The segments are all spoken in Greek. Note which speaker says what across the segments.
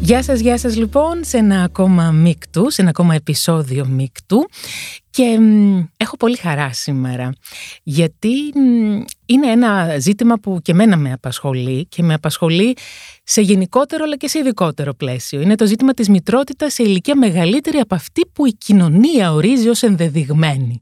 Speaker 1: Γεια σας, γεια σας λοιπόν σε ένα ακόμα μίκτου, σε ένα ακόμα επεισόδιο μίκτου και έχω πολύ χαρά σήμερα γιατί είναι ένα ζήτημα που και μένα με απασχολεί και με απασχολεί σε γενικότερο αλλά και σε ειδικότερο πλαίσιο. Είναι το ζήτημα της μητρότητας σε ηλικία μεγαλύτερη από αυτή που η κοινωνία ορίζει ως ενδεδειγμένη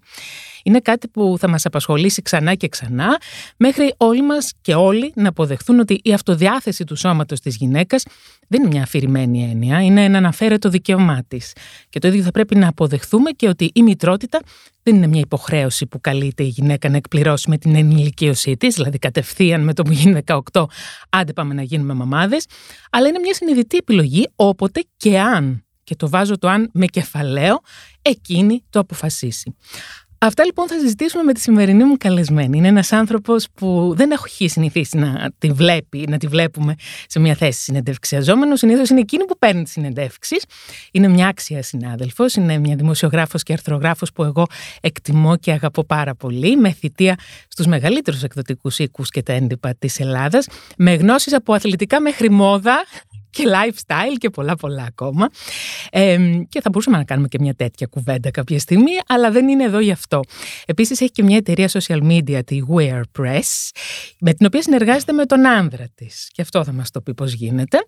Speaker 1: είναι κάτι που θα μας απασχολήσει ξανά και ξανά, μέχρι όλοι μας και όλοι να αποδεχθούν ότι η αυτοδιάθεση του σώματος της γυναίκας δεν είναι μια αφηρημένη έννοια, είναι ένα αναφέρετο δικαίωμά της. Και το ίδιο θα πρέπει να αποδεχθούμε και ότι η μητρότητα δεν είναι μια υποχρέωση που καλείται η γυναίκα να εκπληρώσει με την ενηλικίωσή της, δηλαδή κατευθείαν με το που γίνει 18, άντε πάμε να γίνουμε μαμάδες, αλλά είναι μια συνειδητή επιλογή όποτε και αν, και το βάζω το αν με κεφαλαίο, εκείνη το αποφασίσει. Αυτά λοιπόν θα συζητήσουμε με τη σημερινή μου καλεσμένη. Είναι ένας άνθρωπος που δεν έχω συνηθίσει να τη βλέπει, να τη βλέπουμε σε μια θέση συνεντευξιαζόμενο. Συνήθως είναι εκείνη που παίρνει τις συνεντεύξεις. Είναι μια άξια συνάδελφος, είναι μια δημοσιογράφος και αρθρογράφος που εγώ εκτιμώ και αγαπώ πάρα πολύ, με θητεία στους μεγαλύτερους εκδοτικούς οίκους και τα έντυπα της Ελλάδας, με γνώσεις από αθλητικά μέχρι μόδα, και lifestyle και πολλά πολλά ακόμα. Ε, και θα μπορούσαμε να κάνουμε και μια τέτοια κουβέντα κάποια στιγμή, αλλά δεν είναι εδώ γι' αυτό. Επίσης έχει και μια εταιρεία social media, τη Wear Press, με την οποία συνεργάζεται με τον άνδρα της. Και αυτό θα μας το πει πώς γίνεται.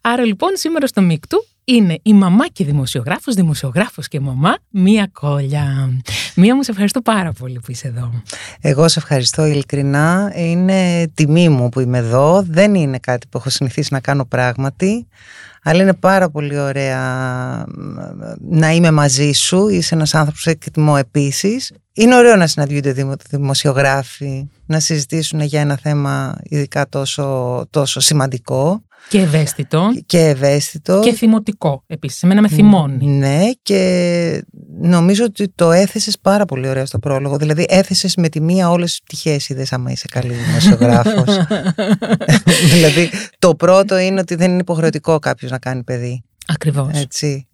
Speaker 1: Άρα λοιπόν σήμερα στο Μικτού είναι η μαμά και δημοσιογράφος, δημοσιογράφος και μαμά, Μία Κόλια. Μία μου σε ευχαριστώ πάρα πολύ που είσαι εδώ.
Speaker 2: Εγώ σε ευχαριστώ ειλικρινά. Είναι τιμή μου που είμαι εδώ. Δεν είναι κάτι που έχω συνηθίσει να κάνω πράγματι. Αλλά είναι πάρα πολύ ωραία να είμαι μαζί σου. Είσαι ένας άνθρωπος που εκτιμώ επίσης. Είναι ωραίο να συναντιούνται δημοσιογράφοι, να συζητήσουν για ένα θέμα ειδικά τόσο, τόσο σημαντικό.
Speaker 1: Και ευαίσθητο.
Speaker 2: Και ευαίσθητο.
Speaker 1: Και θυμωτικό επίσης. Εμένα με θυμώνει.
Speaker 2: Ναι, και νομίζω ότι το έθεσες πάρα πολύ ωραία στο πρόλογο. Δηλαδή, έθεσες με τη μία όλες τις πτυχές. Είδες άμα είσαι καλή δημοσιογράφος. δηλαδή, το πρώτο είναι ότι δεν είναι υποχρεωτικό κάποιος να κάνει παιδί.
Speaker 1: Ακριβώς.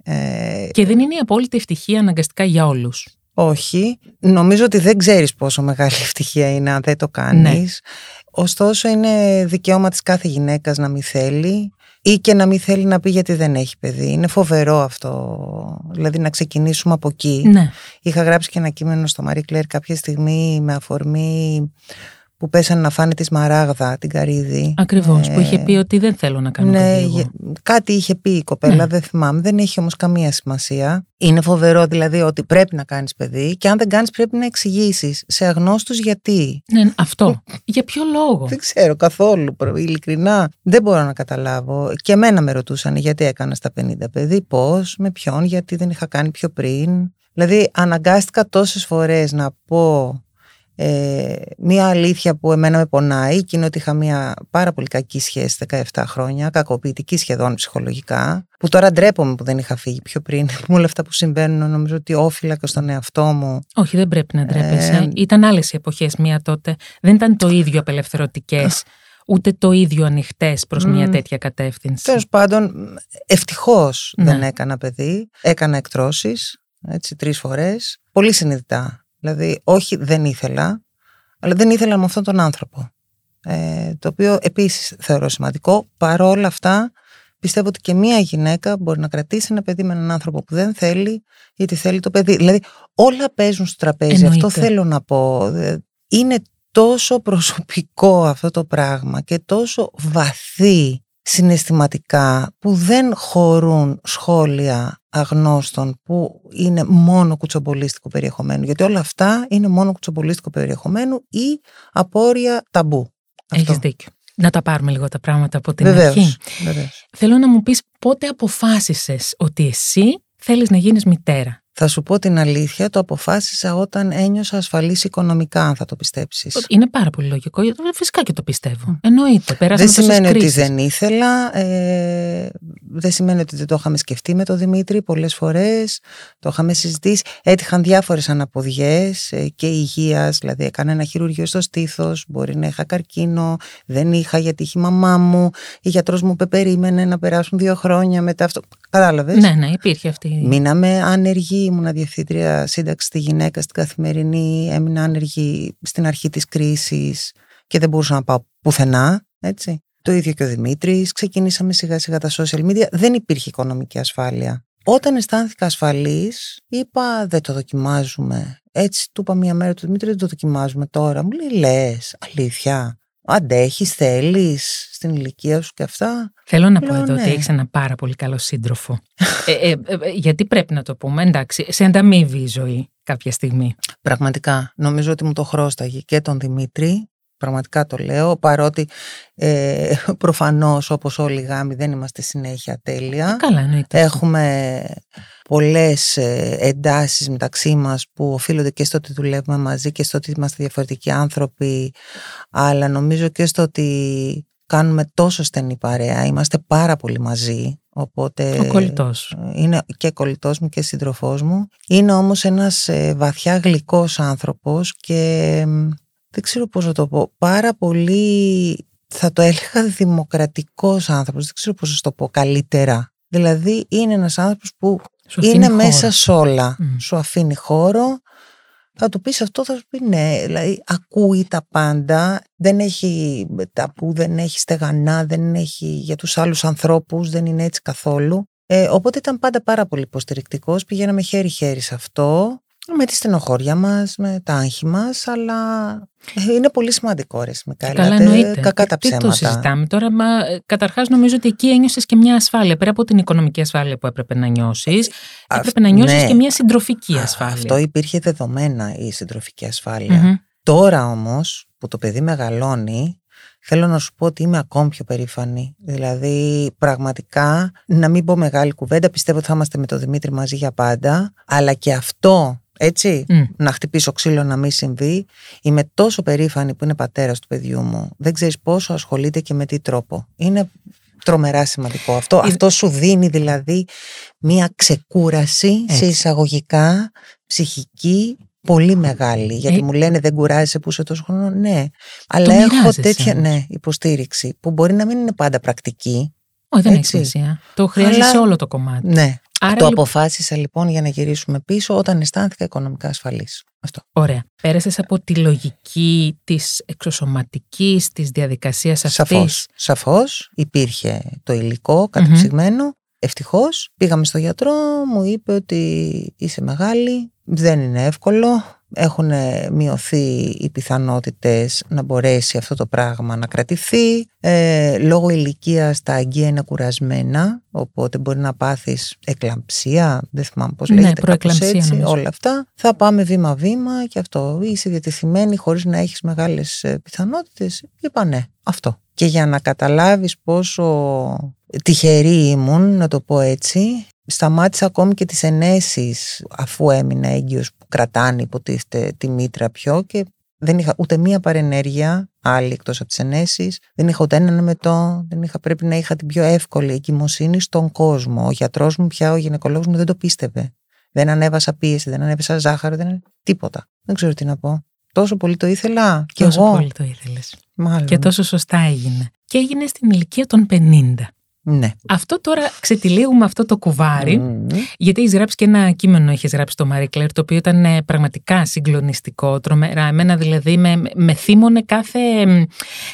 Speaker 2: Ε...
Speaker 1: Και δεν είναι η απόλυτη ευτυχία αναγκαστικά για όλους.
Speaker 2: Όχι. Νομίζω ότι δεν ξέρεις πόσο μεγάλη ευτυχία είναι αν δεν το κάνεις. Ναι. Ωστόσο είναι δικαίωμα της κάθε γυναίκας να μην θέλει ή και να μην θέλει να πει γιατί δεν έχει παιδί. Είναι φοβερό αυτό. Δηλαδή να ξεκινήσουμε από εκεί.
Speaker 1: Ναι.
Speaker 2: Είχα γράψει και ένα κείμενο στο Marie Claire κάποια στιγμή με αφορμή που πέσανε να φάνε της Σμαράγδα, την Καρύδη.
Speaker 1: Ακριβώς, που είχε πει ότι δεν θέλω να κάνω ναι, παιδί.
Speaker 2: Κάτι είχε πει η κοπέλα, ναι. δεν θυμάμαι. Δεν έχει όμως καμία σημασία. Είναι φοβερό δηλαδή ότι πρέπει να κάνεις παιδί και αν δεν κάνεις πρέπει να εξηγήσεις σε αγνώστους γιατί;
Speaker 1: Ναι, αυτό. Για ποιο λόγο;
Speaker 2: Δεν ξέρω καθόλου. Ειλικρινά δεν μπορώ να καταλάβω. Και εμένα με ρωτούσαν γιατί έκανα στα 50 παιδί, πώς, με ποιον, γιατί δεν είχα κάνει πιο πριν. Δηλαδή αναγκάστηκα τόσες φορές να πω ε, μία αλήθεια που εμένα με πονάει και είναι ότι είχα μία πάρα πολύ κακή σχέση 17 χρόνια, κακοποιητική σχεδόν ψυχολογικά, που τώρα ντρέπομαι που δεν είχα φύγει πιο πριν. Με όλα αυτά που συμβαίνουν, νομίζω ότι όφυλα και στον εαυτό μου.
Speaker 1: Όχι, δεν πρέπει να ντρέπεσαι. Ε, ήταν άλλες εποχές μία τότε. Δεν ήταν το ίδιο απελευθερωτικές. Ούτε το ίδιο ανοιχτές προς μια τέτοια κατεύθυνση.
Speaker 2: Τέλος πάντων, ευτυχώς ναι. δεν έκανα παιδί. Έκανα εκτρώσεις, έτσι, τρεις φορές. Πολύ συνειδητά Δηλαδή, όχι δεν ήθελα, αλλά δεν ήθελα με αυτόν τον άνθρωπο. Ε, το οποίο επίσης θεωρώ σημαντικό. Παρόλα αυτά, πιστεύω ότι και μία γυναίκα μπορεί να κρατήσει ένα παιδί με έναν άνθρωπο που δεν θέλει, γιατί θέλει το παιδί. Δηλαδή, όλα παίζουν στο τραπέζι. Αυτό θέλω να πω. Ε, είναι τόσο προσωπικό αυτό το πράγμα και τόσο βαθύ συναισθηματικά που δεν χωρούν σχόλια αγνώστων που είναι μόνο κουτσομπολίστικο περιεχομένου. Γιατί όλα αυτά είναι μόνο κουτσομπολίστικο περιεχομένου ή απόρρια ταμπού.
Speaker 1: Έχεις δίκιο. Να τα πάρουμε λίγο τα πράγματα από την
Speaker 2: βεβαίως,
Speaker 1: αρχή.
Speaker 2: Βεβαίως.
Speaker 1: Θέλω να μου πεις πότε αποφάσισες ότι εσύ θέλεις να γίνεις μητέρα.
Speaker 2: Θα σου πω την αλήθεια, το αποφάσισα όταν ένιωσα ασφαλής οικονομικά, αν θα το πιστέψεις.
Speaker 1: Είναι πάρα πολύ λογικό, φυσικά και το πιστεύω. Εννοείται, περάσαμε
Speaker 2: Δεν σημαίνει ότι δεν ήθελα. Ε, δεν σημαίνει ότι δεν το είχαμε σκεφτεί με τον Δημήτρη πολλές φορές, το είχαμε συζητήσει. Έτυχαν διάφορες αναποδιές ε, και υγείας, δηλαδή έκανα ένα χειρουργείο στο στήθος, μπορεί να είχα καρκίνο, δεν είχα γιατί είχε η μαμά μου, η γιατρός μου περίμενε να περάσουν δύο χρόνια μετά αυτό. Κατάλαβες;
Speaker 1: Ναι, ναι, υπήρχε αυτή.
Speaker 2: Μείναμε άνεργοι, ήμουνα διευθύντρια σύνταξης στη γυναίκα στην καθημερινή, έμεινα άνεργη στην αρχή της κρίσης και δεν μπορούσα να πάω πουθενά, έτσι. Το ίδιο και ο Δημήτρης. Ξεκινήσαμε σιγά σιγά τα social media. Δεν υπήρχε οικονομική ασφάλεια. Όταν αισθάνθηκα ασφαλής, είπα δεν το δοκιμάζουμε. Έτσι του είπα μία μέρα του Δημήτρη, δεν το δοκιμάζουμε τώρα. Μου λέει λες, αλήθεια. Αντέχεις, θέλεις στην ηλικία σου και αυτά.
Speaker 1: Θέλω να πω εδώ ναι. ότι έχεις ένα πάρα πολύ καλό σύντροφο. Ε, ε, ε, ε, γιατί πρέπει να το πούμε, εντάξει, σε ανταμείβει η ζωή κάποια στιγμή.
Speaker 2: Πραγματικά. Νομίζω ότι μου το χρώσταγε και τον Δημήτρη Πραγματικά το λέω, παρότι ε, προφανώς όπως όλοι οι γάμοι δεν είμαστε συνέχεια τέλεια.
Speaker 1: Ε, καλά εννοείται.
Speaker 2: Έχουμε πολλές ε, εντάσεις μεταξύ μας που οφείλονται και στο ότι δουλεύουμε μαζί και στο ότι είμαστε διαφορετικοί άνθρωποι, αλλά νομίζω και στο ότι κάνουμε τόσο στενή παρέα, είμαστε πάρα πολύ μαζί. Οπότε
Speaker 1: Ο κολλητός.
Speaker 2: Είναι και κολλητός μου και σύντροφός μου. Είναι όμως ένας ε, βαθιά γλυκός άνθρωπος και δεν ξέρω πώς να το πω, πάρα πολύ, θα το έλεγα δημοκρατικός άνθρωπος, δεν ξέρω πώς να το πω καλύτερα. Δηλαδή είναι ένας άνθρωπος που είναι μέσα σε όλα, σου αφήνει χώρο, θα του πεις αυτό, θα σου πει ναι, δηλαδή ακούει τα πάντα, δεν έχει τα που δεν έχει στεγανά, δεν έχει για τους άλλους ανθρώπους, δεν είναι έτσι καθόλου. Ε, οπότε ήταν πάντα πάρα πολύ υποστηρικτικός, πηγαίναμε χέρι-χέρι σε αυτό με τη στενοχώρια μας, με τα άγχη μας, αλλά είναι πολύ σημαντικό ρε Μικάλα.
Speaker 1: Καλά εννοείται. Κακά τα ψέματα. Τι το συζητάμε τώρα, μα ε, καταρχάς νομίζω ότι εκεί ένιωσες και μια ασφάλεια, πέρα από την οικονομική ασφάλεια που έπρεπε να νιώσεις, έπρεπε να νιώσεις ναι. και μια συντροφική ασφάλεια.
Speaker 2: Αυτό υπήρχε δεδομένα η συντροφική Τώρα όμως που το παιδί μεγαλώνει, θέλω να σου πω ότι είμαι ακόμη πιο περήφανη. Δηλαδή, πραγματικά, να μην πω μεγάλη κουβέντα, πιστεύω ότι θα είμαστε με τον Δημήτρη μαζί για πάντα, αλλά και αυτό έτσι, να χτυπήσω ξύλο να μην συμβεί. Είμαι τόσο περήφανη που είναι πατέρας του παιδιού μου. Δεν ξέρεις πόσο ασχολείται και με τι τρόπο. Είναι τρομερά σημαντικό αυτό. Αυτό σου δίνει δηλαδή μία ξεκούραση σε εισαγωγικά ψυχική πολύ μεγάλη. Γιατί ε, μου λένε δεν κουράζεσαι που είσαι τόσο χρόνο. Ναι. Αλλά έχω τέτοια ναι, υποστήριξη που μπορεί να μην είναι πάντα πρακτική.
Speaker 1: Όχι, δεν έχει σημασία. Το χρειάζεσαι όλο το κομμάτι.
Speaker 2: Ναι. Άρα, το αποφάσισα λοιπόν για να γυρίσουμε πίσω όταν αισθάνθηκα οικονομικά ασφαλής. Αυτό.
Speaker 1: Ωραία. Πέρασες από τη λογική της εξωσωματικής, της διαδικασίας αυτής;
Speaker 2: Σαφώς. Σαφώς. Υπήρχε το υλικό κατεψυγμένο. Mm-hmm. Ευτυχώς πήγαμε στο γιατρό, μου είπε ότι είσαι μεγάλη, δεν είναι εύκολο, έχουν μειωθεί οι πιθανότητες να μπορέσει αυτό το πράγμα να κρατηθεί. Ε, λόγω ηλικίας τα αγγεία είναι κουρασμένα, οπότε μπορεί να πάθεις εκλαμψία, δεν θυμάμαι πώς ναι, λέγεται κάπως έτσι, όλα αυτά. Θα πάμε βήμα-βήμα και αυτό. Είσαι διατεθειμένη χωρίς να έχεις μεγάλες ε, πιθανότητες. Είπα ναι, αυτό. Και για να καταλάβεις πόσο τυχερή ήμουν, να το πω έτσι, σταμάτησα ακόμη και τις ενέσεις αφού έμεινα έγκυος που κρατάνε υποτίθεται τη μήτρα πιο και δεν είχα ούτε μία παρενέργεια άλλη εκτός από τις ενέσεις, δεν είχα ούτε έναν μετό, δεν είχα, πρέπει να είχα την πιο εύκολη εγκυμοσύνη στον κόσμο. Ο γιατρός μου πια, ο γυναικολόγος μου δεν το πίστευε. Δεν ανέβασα πίεση, δεν ανέβασα ζάχαρο, δεν τίποτα. Δεν ξέρω τι να πω. Τόσο πολύ το ήθελα και
Speaker 1: τόσο
Speaker 2: εγώ.
Speaker 1: πολύ το ήθελες. Και τόσο σωστά έγινε. Και έγινε στην ηλικία των 50.
Speaker 2: Ναι.
Speaker 1: Αυτό τώρα ξετυλίγουμε αυτό το κουβάρι, γιατί έχεις γράψει και ένα κείμενο, έχεις γράψει το Marie Claire, το οποίο ήταν ε, πραγματικά συγκλονιστικό, τρομερά. Εμένα δηλαδή με, με θύμωνε κάθε,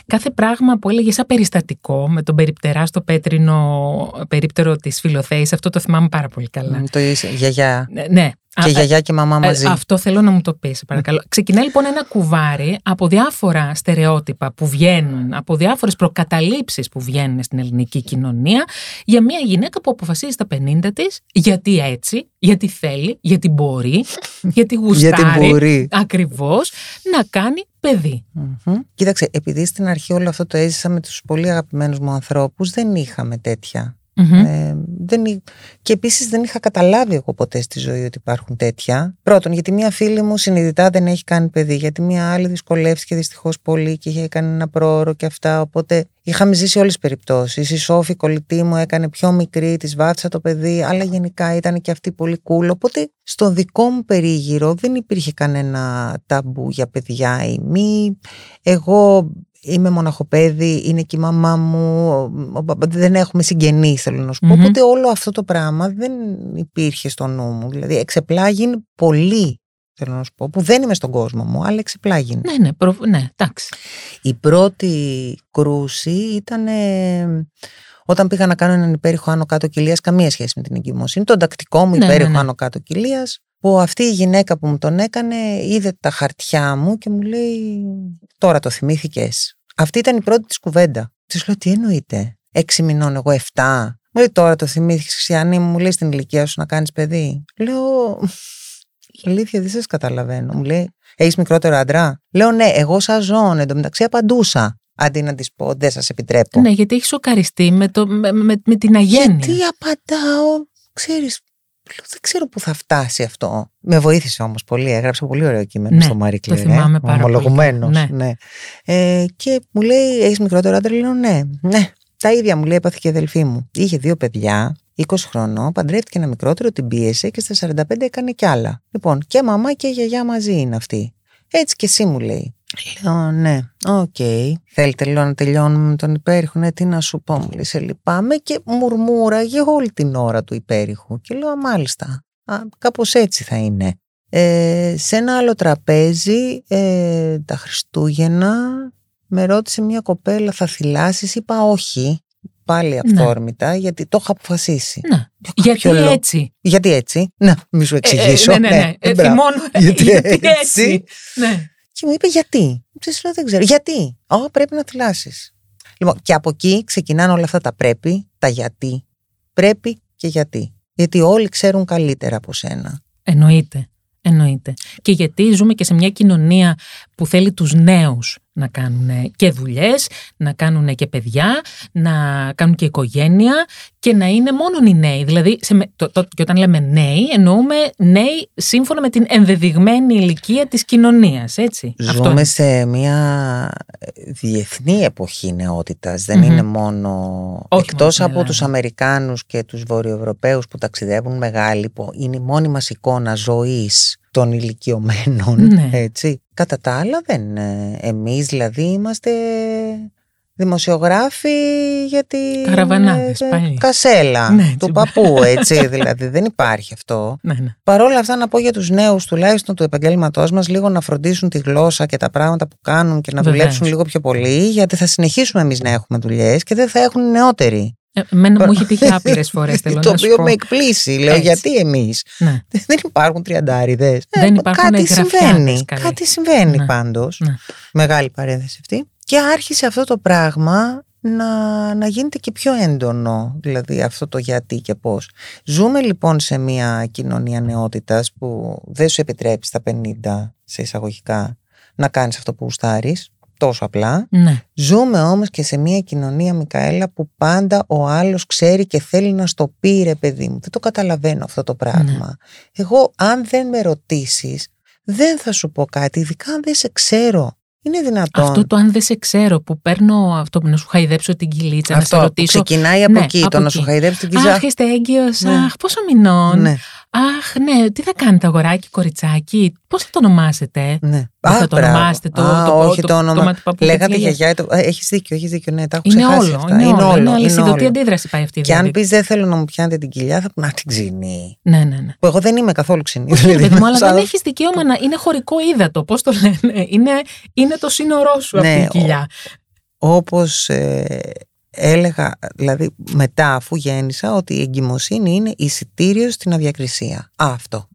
Speaker 1: κάθε πράγμα που έλεγε σαν περιστατικό, με τον περιπτερά στο πέτρινο περίπτερο της Φιλοθέης. Αυτό το θυμάμαι πάρα πολύ καλά.
Speaker 2: το είσαι, γιαγιά.
Speaker 1: Ναι, ναι.
Speaker 2: Και Α, γιαγιά και μαμά ε, μαζί.
Speaker 1: αυτό θέλω να μου το πεις, παρακαλώ. Ξεκινάει λοιπόν ένα κουβάρι από διάφορα στερεότυπα που βγαίνουν, από διάφορες προκαταλήψεις που βγαίνουν στην ελληνική κοινωνία για μια γυναίκα που αποφασίζει στα 50 της γιατί έτσι, γιατί θέλει, γιατί μπορεί, γιατί γουστάρει
Speaker 2: γιατί μπορεί.
Speaker 1: ακριβώς να κάνει παιδί.
Speaker 2: Κοίταξε, επειδή στην αρχή όλο αυτό το έζησα με τους πολύ αγαπημένους μου ανθρώπους, δεν είχαμε τέτοια Ε, δεν, και επίσης δεν είχα καταλάβει εγώ ποτέ στη ζωή ότι υπάρχουν τέτοια. Πρώτον, γιατί μία φίλη μου συνειδητά δεν έχει κάνει παιδί, γιατί μία άλλη δυσκολεύτηκε δυστυχώς πολύ και είχε κάνει ένα πρόωρο και αυτά. Οπότε είχαμε ζήσει όλες τις περιπτώσεις. Η Σόφη, η κολλητή μου, έκανε πιο μικρή, της βάθησα το παιδί, αλλά γενικά ήταν και αυτή πολύ cool. Οπότε στο δικό μου περίγυρο δεν υπήρχε κανένα ταμπού για παιδιά ή μη. Εγώ είμαι μοναχοπέδι, είναι και η μαμά μου, δεν έχουμε συγγενεί, θέλω να σου πω. Οπότε όλο αυτό το πράγμα δεν υπήρχε στο νου μου. Δηλαδή εξεπλάγει πολύ, θέλω να σου πω, που δεν είμαι στον κόσμο μου, αλλά εξεπλάγει.
Speaker 1: Ναι, ναι, προ... ναι, εντάξει.
Speaker 2: Η πρώτη κρούση ήταν όταν πήγα να κάνω έναν υπέρηχο άνω κάτω κοιλίας, καμία σχέση με την εγκυμοσύνη. Το τακτικό μου ναι, υπέρηχο ναι, ναι. άνω κάτω κοιλίας, που αυτή η γυναίκα που μου τον έκανε είδε τα χαρτιά μου και μου λέει τώρα το θυμήθηκες. Αυτή ήταν η πρώτη της κουβέντα. Της λέω τι εννοείται; Έξι μηνών, εγώ εφτά. Μου λέει τώρα το θυμήθηκες Ξιάννη μου, λέει στην ηλικία σου να κάνεις παιδί. Λέω αλήθεια δεν σας καταλαβαίνω. Μου λέει έχεις μικρότερο άντρα; Λέω ναι, εγώ σαν ζώων εντωμεταξύ απαντούσα. Αντί να της πω, δεν σας επιτρέπω.
Speaker 1: Ναι, γιατί έχεις σοκαριστεί με, το, με, με, με την αγένεια.
Speaker 2: Γιατί απαντάω, ξέρεις, δεν ξέρω πού θα φτάσει αυτό. Με βοήθησε όμως πολύ. Έγραψα πολύ ωραίο κείμενο ναι, στο Μαρή Το
Speaker 1: θυμάμαι ε, πάρα
Speaker 2: πολύ. Ναι. ναι. Ε, και μου λέει, Έχεις μικρότερο άντρα. Λέω ναι, ναι. Τα ίδια μου λέει, έπαθε και η αδελφή μου. Είχε δύο παιδιά, 20 χρονών, παντρεύτηκε ένα μικρότερο, την πίεσε και στα 45 έκανε κι άλλα. Λοιπόν, και μαμά και γιαγιά μαζί είναι αυτή. Έτσι και εσύ μου λέει. Λέω ναι, OK. Okay. Θέλετε λέω να τελειώνουμε με τον υπέρηχο. Ναι, τι να σου πω, μου λέει, σε λυπάμαι και μουρμούραγε όλη την ώρα του υπέρηχου. Και λέω, μάλιστα, α, κάπως έτσι θα είναι. Ε, σε ένα άλλο τραπέζι, ε, τα Χριστούγεννα, με ρώτησε μια κοπέλα, θα θυλάσεις, είπα όχι. Πάλι ναι. αυθόρμητα, γιατί το είχα αποφασίσει.
Speaker 1: Ναι. Γιατί έτσι;
Speaker 2: Γιατί έτσι; Να, μη σου εξηγήσω.
Speaker 1: Ε, ναι, ναι, ναι. ναι. Ε, μόνο, γιατί, γιατί έτσι; Ναι.
Speaker 2: Και μου είπε γιατί; Τη λέω δεν ξέρω. Γιατί; Ω, πρέπει να θυλάσεις. Λοιπόν, και από εκεί ξεκινάνε όλα αυτά τα πρέπει, τα γιατί. Πρέπει και γιατί. Γιατί όλοι ξέρουν καλύτερα από σένα.
Speaker 1: Εννοείται. Εννοείται. Και γιατί ζούμε και σε μια κοινωνία που θέλει τους νέους να κάνουν και δουλειές, να κάνουν και παιδιά, να κάνουν και οικογένεια και να είναι μόνο οι νέοι. Δηλαδή, σε, το, το, και όταν λέμε νέοι, εννοούμε νέοι σύμφωνα με την ενδεδειγμένη ηλικία της κοινωνίας, έτσι.
Speaker 2: Ζούμε Αυτό. σε μια διεθνή εποχή νεότητας. Δεν είναι μόνο... Όχι εκτός από τους ναι. Αμερικάνους και τους Βορειοευρωπαίους που ταξιδεύουν μεγάλοι, που είναι η μόνη μας εικόνα ζωής των ηλικιωμένων, ναι. έτσι. Κατά τα άλλα δεν, ε, εμείς δηλαδή είμαστε δημοσιογράφοι για την
Speaker 1: Καραβανάδες, ε, πάλι.
Speaker 2: κασέλα ναι, του παππού, έτσι δηλαδή δεν υπάρχει αυτό.
Speaker 1: Ναι, ναι.
Speaker 2: Παρ' όλα αυτά να πω για τους νέους τουλάχιστον του επαγγέλματός μας λίγο να φροντίσουν τη γλώσσα και τα πράγματα που κάνουν και να δουλέψουν λίγο πιο πολύ γιατί θα συνεχίσουμε εμείς να έχουμε δουλειές και δεν θα έχουν νεότεροι.
Speaker 1: Εμένα μου έχει τύχει άπειρες φορές.
Speaker 2: Το οποίο με εκπλήσει. Λέω γιατί εμείς; Ναι. Δεν υπάρχουν τριαντάριδες.
Speaker 1: Δεν υπάρχουν
Speaker 2: κάτι συμβαίνει. Κάτι συμβαίνει ναι. πάντως. Ναι. Μεγάλη παρένθεση αυτή. Και άρχισε αυτό το πράγμα να, να γίνεται και πιο έντονο, δηλαδή αυτό το γιατί και πώς. Ζούμε λοιπόν σε μια κοινωνία νεότητας που δεν σου επιτρέπει στα 50 σε εισαγωγικά να κάνεις αυτό που γουστάρεις τόσο απλά.
Speaker 1: Ναι.
Speaker 2: Ζούμε όμως και σε μια κοινωνία, Μικαέλα, που πάντα ο άλλος ξέρει και θέλει να στο πει ρε παιδί μου. Δεν το καταλαβαίνω αυτό το πράγμα. Ναι. Εγώ αν δεν με ρωτήσεις, δεν θα σου πω κάτι, ειδικά αν δεν σε ξέρω. Είναι δυνατόν.
Speaker 1: Αυτό το αν δεν σε ξέρω που παίρνω αυτό που να σου χαϊδέψω την κυλίτσα,
Speaker 2: αυτό,
Speaker 1: να σε ρωτήσω.
Speaker 2: Αυτό ξεκινάει από ναι, εκεί, το να σου χαϊδέψω την κυλίτσα.
Speaker 1: Αχ, είστε έγκυος, ναι. αχ, πόσο μηνών. Ναι. Αχ, ναι, τι θα κάνετε, αγοράκι, κοριτσάκι, πώς θα το ονομάσετε;
Speaker 2: Ναι.
Speaker 1: Πώς θα το ονομάσετε, το, Α,
Speaker 2: το, όχι το, το, όνομα.
Speaker 1: Το,
Speaker 2: το Λέγατε γιαγιά, το, έχεις δίκιο, έχεις δίκιο. Ναι, τα έχω
Speaker 1: είναι
Speaker 2: όλο,
Speaker 1: αυτά. Είναι, είναι όλο. Είναι όλο. Είναι αντίδραση πάει αυτή.
Speaker 2: Και αν πεις δεν θέλω να μου πιάνετε την κοιλιά, θα πω να την ξυνή.
Speaker 1: Ναι, ναι, ναι.
Speaker 2: Που εγώ δεν είμαι καθόλου ξυνή.
Speaker 1: Όχι, παιδί μου, αλλά δεν έχεις δικαίωμα να είναι χωρικό ύδατο. Πώς το λένε; Είναι, είναι το σύνορό σου αυτή η κοιλιά.
Speaker 2: Όπως έλεγα, δηλαδή μετά αφού γέννησα, ότι η εγκυμοσύνη είναι εισιτήριο στην αδιακρισία. αυτό.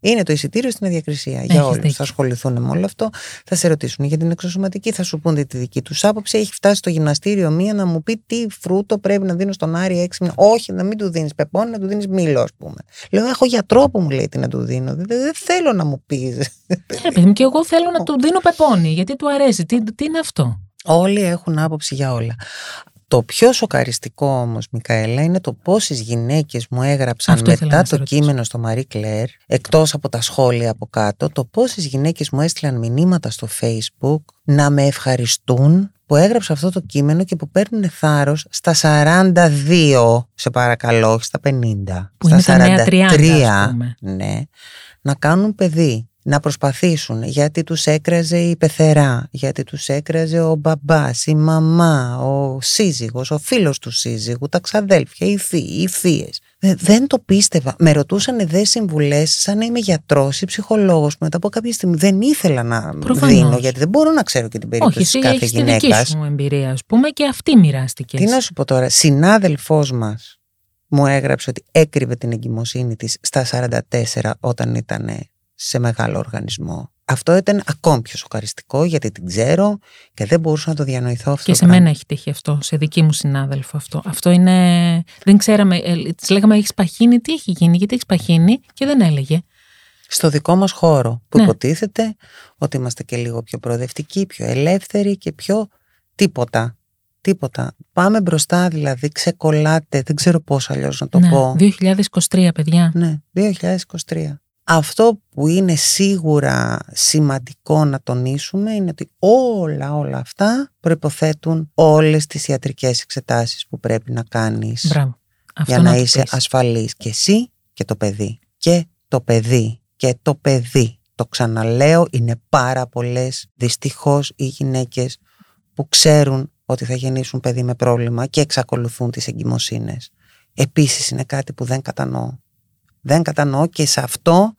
Speaker 2: Είναι το εισιτήριο στην αδιακρισία για όλους. Θα ασχοληθούν με όλο αυτό, θα σε ρωτήσουν για την εξωσωματική, θα σου πούνε τη δική τους άποψη. Έχει φτάσει στο γυμναστήριο μία να μου πει τι φρούτο πρέπει να δίνω στον Άρη έξι μήνες. Όχι, να μην του δίνεις πεπόνι, να του δίνεις μήλο, ας πούμε. Λέω, έχω γιατρό που μου λέει τι να του δίνω. Δεν, δεν θέλω να μου πεις.
Speaker 1: Ναι, και εγώ θέλω να του δίνω πεπόνι, γιατί του αρέσει. Τι, τι είναι αυτό;
Speaker 2: Όλοι έχουν άποψη για όλα. Το πιο σοκαριστικό όμως, Μικαέλα, είναι το πόσες γυναίκες μου έγραψαν
Speaker 1: Αυτό ήθελα
Speaker 2: μετά
Speaker 1: να σε
Speaker 2: το
Speaker 1: ρωτήσω.
Speaker 2: κείμενο στο Marie Claire, εκτός από τα σχόλια από κάτω, το πόσες γυναίκες μου έστειλαν μηνύματα στο Facebook να με ευχαριστούν που έγραψα αυτό το κείμενο και που παίρνουν θάρρος στα 42, σε παρακαλώ, όχι στα 50,
Speaker 1: Που είναι
Speaker 2: στα
Speaker 1: τα νέα 30, ας πούμε.
Speaker 2: ναι, να κάνουν παιδί, να προσπαθήσουν γιατί τους έκραζε η πεθερά, γιατί τους έκραζε ο μπαμπάς, η μαμά, ο σύζυγος, ο φίλος του σύζυγου, τα ξαδέλφια, οι θείοι, οι θείες. Δε- Δεν το πίστευα. Με ρωτούσαν δε συμβουλές, σαν να είμαι γιατρός ή ψυχολόγος. που Μετά από κάποια στιγμή δεν ήθελα να
Speaker 1: Προφανώς.
Speaker 2: δίνω, γιατί δεν μπορώ να ξέρω και την περίπτωση
Speaker 1: Όχι,
Speaker 2: τη
Speaker 1: εσύ
Speaker 2: κάθε
Speaker 1: έχεις τη δική
Speaker 2: γυναίκας.
Speaker 1: σου εμπειρία, ας πούμε, και αυτή μοιράστηκες.
Speaker 2: Τι να σου πω τώρα, συνάδελφός μας μου έγραψε ότι έκρυβε την εγκυμοσύνη της στα 44 όταν ήταν σε μεγάλο οργανισμό. Αυτό ήταν ακόμη πιο σοκαριστικό γιατί την ξέρω και δεν μπορούσα να το διανοηθώ αυτό.
Speaker 1: Και
Speaker 2: το
Speaker 1: σε
Speaker 2: πράγμα.
Speaker 1: μένα έχει τύχει αυτό, σε δική μου συνάδελφο αυτό. Αυτό είναι. Δεν ξέραμε. Ε, της λέγαμε έχεις παχύνει, τι έχει γίνει, γιατί έχεις παχύνει και δεν έλεγε.
Speaker 2: Στο δικό μας χώρο που
Speaker 1: Ναι.
Speaker 2: υποτίθεται ότι είμαστε και λίγο πιο προοδευτικοί, πιο ελεύθεροι και πιο τίποτα. Τίποτα. Πάμε μπροστά δηλαδή, ξεκολλάτε, δεν ξέρω πώς αλλιώς να το
Speaker 1: ναι,
Speaker 2: πω.
Speaker 1: 2023, παιδιά.
Speaker 2: Ναι, 2023. Αυτό που είναι σίγουρα σημαντικό να τονίσουμε είναι ότι όλα όλα αυτά προϋποθέτουν όλες τις ιατρικές εξετάσεις που πρέπει να κάνεις
Speaker 1: Μπράβο. Αυτό
Speaker 2: για να
Speaker 1: το
Speaker 2: είσαι
Speaker 1: πεις.
Speaker 2: ασφαλής και εσύ και το παιδί. Και το παιδί και το παιδί. Το ξαναλέω, είναι πάρα πολλές δυστυχώς οι γυναίκες που ξέρουν ότι θα γεννήσουν παιδί με πρόβλημα και εξακολουθούν τις εγκυμοσύνες. Επίσης είναι κάτι που δεν κατανοώ. Δεν κατανοώ και σε αυτό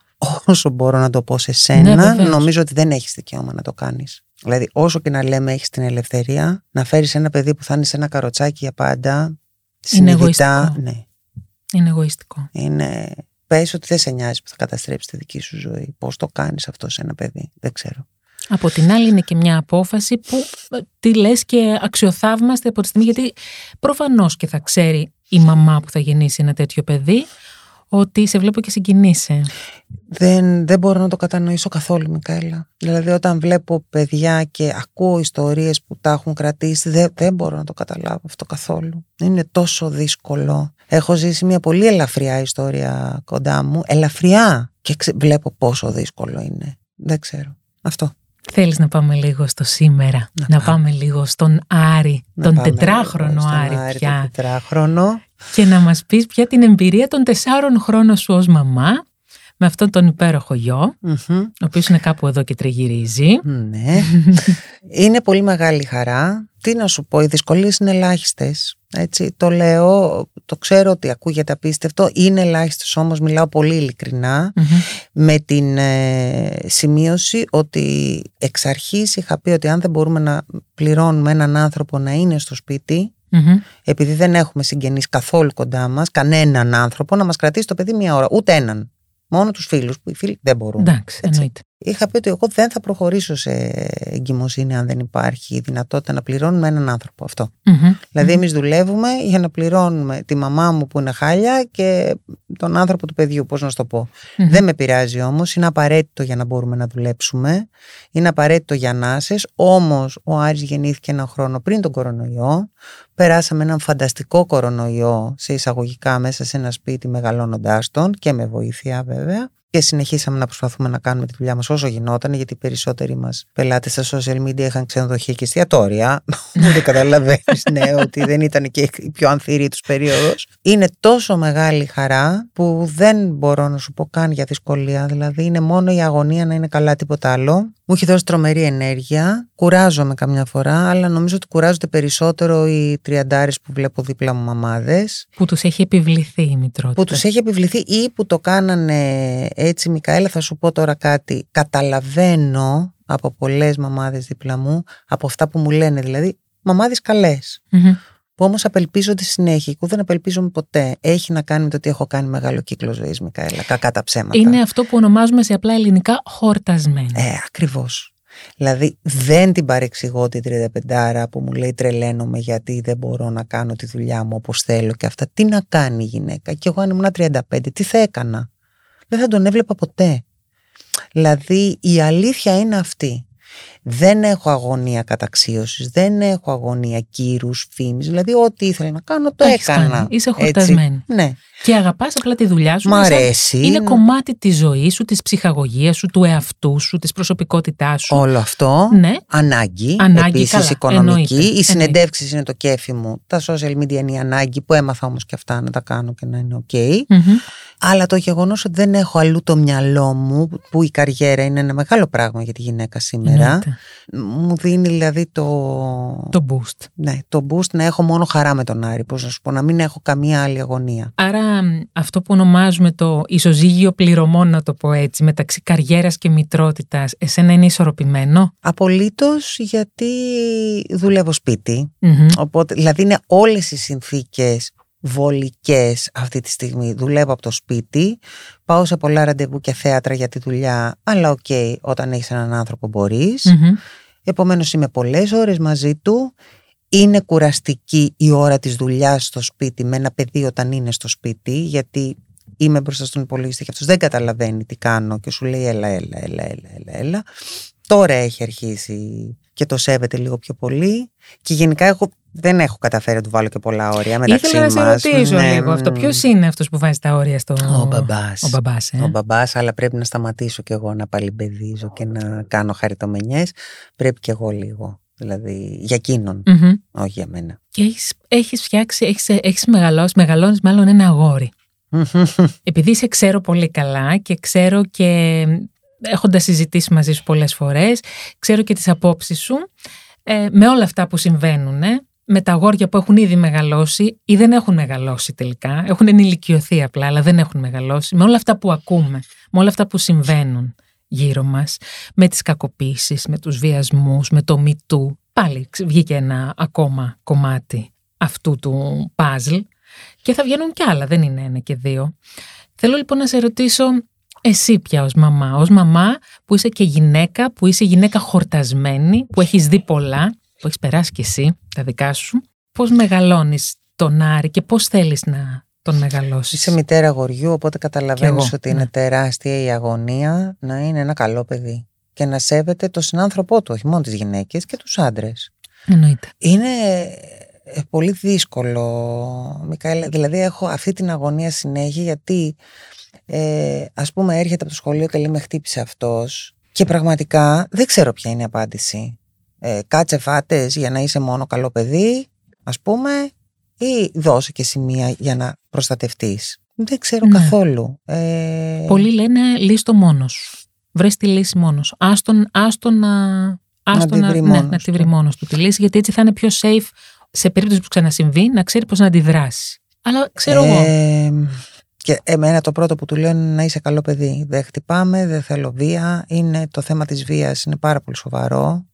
Speaker 2: όσο μπορώ να το πω σε
Speaker 1: Ναι,
Speaker 2: σένα
Speaker 1: βεβαίως.
Speaker 2: νομίζω ότι δεν έχεις δικαίωμα να το κάνεις. Δηλαδή όσο και να λέμε έχεις την ελευθερία να φέρεις ένα παιδί που θα είναι σε ένα καροτσάκι για πάντα συνειδητά,
Speaker 1: εγωιστικό.
Speaker 2: ναι,
Speaker 1: Είναι εγωιστικό.
Speaker 2: είναι. Πες ότι δεν σε νοιάζει που θα καταστρέψεις τη δική σου ζωή. Πώς το κάνεις αυτό σε ένα παιδί. Δεν ξέρω.
Speaker 1: Από την άλλη είναι και μια απόφαση που ε, τη λες και αξιοθαύμαστε από τη στιγμή γιατί προφανώς και θα ξέρει η μαμά που θα γεννήσει ένα τέτοιο παιδί ότι σε βλέπω και συγκινείσαι.
Speaker 2: Δεν, δεν μπορώ να το κατανοήσω καθόλου, Μικαέλα. Δηλαδή, όταν βλέπω παιδιά και ακούω ιστορίες που τα έχουν κρατήσει, δεν, δεν μπορώ να το καταλάβω αυτό καθόλου. Είναι τόσο δύσκολο. Έχω ζήσει μια πολύ ελαφριά ιστορία κοντά μου. Ελαφριά. Και ξε- βλέπω πόσο δύσκολο είναι. Δεν ξέρω. Αυτό.
Speaker 1: Θέλεις να πάμε λίγο στο σήμερα, να,
Speaker 2: Να
Speaker 1: πάμε λίγο στον Άρη,
Speaker 2: Να
Speaker 1: τον
Speaker 2: πάμε
Speaker 1: τετράχρονο
Speaker 2: λίγο στον
Speaker 1: Άρη
Speaker 2: Άρη,
Speaker 1: πια
Speaker 2: τον τετράχρονο.
Speaker 1: και να μας πεις πια την εμπειρία των τεσσάρων χρόνων σου ως μαμά με αυτόν τον υπέροχο γιο,
Speaker 2: Μμμ.
Speaker 1: ο οποίος είναι κάπου εδώ και τριγυρίζει.
Speaker 2: Ναι. είναι πολύ μεγάλη χαρά. Τι να σου πω, οι δυσκολίες είναι ελάχιστες. Έτσι, το λέω, το ξέρω ότι ακούγεται απίστευτο, είναι ελάχιστες όμως, μιλάω πολύ ειλικρινά,
Speaker 1: Μμμ.
Speaker 2: με την ε, σημείωση ότι εξ αρχής είχα πει ότι αν δεν μπορούμε να πληρώνουμε έναν άνθρωπο να είναι στο σπίτι,
Speaker 1: Μμμ.
Speaker 2: επειδή δεν έχουμε συγγενείς καθόλου κοντά μας, κανέναν άνθρωπο να μας κρατήσει το παιδί μία ώρα, ούτε έναν. Μόνο τους φίλους, που οι φίλοι δεν μπορούν.
Speaker 1: Εντάξει,
Speaker 2: Έτσι.
Speaker 1: εννοείται.
Speaker 2: Είχα πει ότι εγώ δεν θα προχωρήσω σε εγκυμοσύνη αν δεν υπάρχει η δυνατότητα να πληρώνουμε έναν άνθρωπο αυτό.
Speaker 1: Μμμ.
Speaker 2: Δηλαδή, εμείς δουλεύουμε για να πληρώνουμε τη μαμά μου που είναι χάλια και τον άνθρωπο του παιδιού, πώς να σου το πω.
Speaker 1: Μμμ.
Speaker 2: Δεν με πειράζει όμως, είναι απαραίτητο για να μπορούμε να δουλέψουμε. Είναι απαραίτητο για νάσε. Όμως, ο Άρης γεννήθηκε ένα χρόνο πριν τον κορονοϊό. Περάσαμε έναν φανταστικό κορονοϊό σε εισαγωγικά μέσα σε ένα σπίτι μεγαλώνοντάς τον και με βοήθεια βέβαια. Και συνεχίσαμε να προσπαθούμε να κάνουμε τη δουλειά μας όσο γινόταν, γιατί οι περισσότεροι μας πελάτες στα social media είχαν ξενοδοχεία και εστιατόρια. δεν καταλαβαίνεις, ναι, ότι δεν ήταν και η πιο ανθυρή τους περίοδος. Είναι τόσο μεγάλη χαρά που δεν μπορώ να σου πω καν για δυσκολία. Δηλαδή, είναι μόνο η αγωνία να είναι καλά, τίποτα άλλο. Μου έχει δώσει τρομερή ενέργεια. Κουράζομαι καμιά φορά, αλλά νομίζω ότι κουράζονται περισσότερο οι τριαντάρες που βλέπω δίπλα μου μαμάδες
Speaker 1: Που τους έχει επιβληθεί η μητρότητα.
Speaker 2: που τους έχει επιβληθεί ή που το κάνανε έτσι Μικαέλα θα σου πω τώρα κάτι καταλαβαίνω από πολλές μαμάδες δίπλα μου από αυτά που μου λένε δηλαδή μαμάδες καλές
Speaker 1: Μμμ.
Speaker 2: Που όμως απελπίζονται συνέχεια και εγώ δεν απελπίζομαι ποτέ έχει να κάνει με το ότι έχω κάνει μεγάλο κύκλο ζωής Μικαέλα κακά τα ψέματα
Speaker 1: Είναι αυτό που ονομάζουμε σε απλά ελληνικά χορτασμένο.
Speaker 2: ε, ακριβώς. Δηλαδή δεν την παρεξηγώ την 35 που μου λέει τρελαίνομαι γιατί δεν μπορώ να κάνω τη δουλειά μου όπως θέλω και αυτά. Τι να κάνει η γυναίκα; Και εγώ αν ήμουν 35 τι θα έκανα; Δεν θα τον έβλεπα ποτέ. Δηλαδή η αλήθεια είναι αυτή. Δεν έχω αγωνία καταξίωσης, δεν έχω αγωνία κύρους, φήμης, δηλαδή ό,τι ήθελα να κάνω το
Speaker 1: Έχεις
Speaker 2: έκανα.
Speaker 1: κάνει. Είσαι χορτασμένη.
Speaker 2: Ναι.
Speaker 1: Και αγαπάς απλά τη δουλειά σου.
Speaker 2: Μ'
Speaker 1: είναι σαν-
Speaker 2: αρέσει.
Speaker 1: Είναι κομμάτι της ζωής σου, της ψυχαγωγίας σου, του εαυτού σου, της προσωπικότητάς σου.
Speaker 2: Όλο αυτό.
Speaker 1: Ναι,
Speaker 2: Ανάγκη,
Speaker 1: Ανάγκη,
Speaker 2: επίσης
Speaker 1: καλά,
Speaker 2: οικονομική.
Speaker 1: εννοείται,
Speaker 2: Οι συνεντεύξεις είναι το κέφι μου. Τα social media είναι η ανάγκη που έμαθα όμως και αυτά να τα κάνω και να είναι οκ.
Speaker 1: Μμμ.
Speaker 2: Αλλά το γεγονός ότι δεν έχω αλλού το μυαλό μου, που η καριέρα είναι ένα μεγάλο πράγμα για τη γυναίκα σήμερα,
Speaker 1: Εννοείται.
Speaker 2: μου δίνει δηλαδή το,
Speaker 1: Το boost.
Speaker 2: ναι, το boost να έχω μόνο χαρά με τον Άρη. Πώς να σου πω, να μην έχω καμία άλλη αγωνία.
Speaker 1: Άρα μ, αυτό που ονομάζουμε το ισοζύγιο πληρωμών, να το πω έτσι, μεταξύ καριέρας και μητρότητας, εσένα είναι ισορροπημένο;
Speaker 2: Απολύτως γιατί δουλεύω σπίτι.
Speaker 1: Μμμ.
Speaker 2: Οπότε, δηλαδή είναι όλες οι συνθήκες βολικές αυτή τη στιγμή. Δουλεύω από το σπίτι, πάω σε πολλά ραντεβού και θέατρα για τη δουλειά, αλλά οκ, όταν έχεις έναν άνθρωπο μπορείς.
Speaker 1: Μμμ.
Speaker 2: Επομένως είμαι πολλές ώρες μαζί του. Είναι κουραστική η ώρα της δουλειάς στο σπίτι με ένα παιδί όταν είναι στο σπίτι, γιατί είμαι μπροστά στον υπολογιστή και αυτός δεν καταλαβαίνει τι κάνω και σου λέει έλα, έλα, έλα, έλα, έλα, έλα. Τώρα έχει αρχίσει και το σέβεται λίγο πιο πολύ και γενικά έχω, δεν έχω καταφέρει να του βάλω και πολλά όρια μεταξύ
Speaker 1: Ήθελα να σε
Speaker 2: μας.
Speaker 1: ρωτήσω
Speaker 2: Ναι,
Speaker 1: λίγο αυτό.
Speaker 2: μ.
Speaker 1: Ποιος είναι αυτός που βάζει τα όρια στο.
Speaker 2: Ο μπαμπάς.
Speaker 1: Ο μπαμπάς, ε;
Speaker 2: Ο μπαμπάς, αλλά πρέπει να σταματήσω κι εγώ να παλιμπεδίζω και να κάνω χαριτομενιές. Πρέπει κι εγώ λίγο. Δηλαδή για εκείνον,
Speaker 1: Μμμ.
Speaker 2: όχι για μένα.
Speaker 1: Και έχεις, έχεις φτιάξει, έχεις, έχεις μεγαλώσει, μεγαλώνεις μάλλον ένα αγόρι. Επειδή σε ξέρω πολύ καλά και ξέρω και έχοντας συζητήσει μαζί σου πολλές φορές, ξέρω και τις απόψεις σου, ε, με όλα αυτά που συμβαίνουν, ε, με τα αγόρια που έχουν ήδη μεγαλώσει ή δεν έχουν μεγαλώσει τελικά, έχουν ενηλικιωθεί απλά, αλλά δεν έχουν μεγαλώσει, με όλα αυτά που ακούμε, με όλα αυτά που συμβαίνουν γύρω μας, με τις κακοποίησεις, με τους βιασμούς, με το μητού, πάλι ξε- βγήκε ένα ακόμα κομμάτι αυτού του παζλ και θα βγαίνουν κι άλλα, δεν είναι ένα και δύο. Θέλω λοιπόν να σε ρωτήσω εσύ πια ως μαμά, ως μαμά που είσαι και γυναίκα, που είσαι γυναίκα χορτασμένη, που έχεις δει πολλά, που έχεις περάσει κι εσύ τα δικά σου, πώς μεγαλώνεις τον Άρη και πώς θέλεις να τον μεγαλώσεις;
Speaker 2: Είσαι μητέρα αγοριού, οπότε
Speaker 1: Κι
Speaker 2: καταλαβαίνεις
Speaker 1: εγώ,
Speaker 2: ότι
Speaker 1: ναι.
Speaker 2: είναι τεράστια η αγωνία να είναι ένα καλό παιδί και να σέβεται τον συνάνθρωπό του, όχι μόνο τις γυναίκες και τους άντρες.
Speaker 1: Εννοείται.
Speaker 2: Είναι ε, πολύ δύσκολο, Μικαέλα. Δηλαδή έχω αυτή την αγωνία συνέχεια γιατί ε, ας πούμε έρχεται από το σχολείο και λέει με χτύπησε αυτός και πραγματικά δεν ξέρω ποια είναι η απάντηση. Ε, κάτσε φάτες για να είσαι μόνο καλό παιδί ας πούμε ή δώσε και σημεία για να προστατευτείς. Δεν ξέρω
Speaker 1: Ναι.
Speaker 2: καθόλου. Ε,
Speaker 1: Πολλοί λένε λύστο μόνος σου. Βρες τη λύση μόνος σου. Άστον, άστον να, άστον
Speaker 2: τη βρει
Speaker 1: ναι,
Speaker 2: μόνος
Speaker 1: να τη
Speaker 2: του.
Speaker 1: βρει μόνος του τη λύση, γιατί έτσι θα είναι πιο safe σε περίπτωση που ξανασυμβεί να ξέρει πώς να αντιδράσει. Αλλά ξέρω εγώ.
Speaker 2: Ε, και εμένα το πρώτο που του λέω είναι να είσαι καλό παιδί. Δεν χτυπάμε, δεν θέλω βία. Είναι, το θέμα της βίας είναι πάρα πολύ σοβαρό.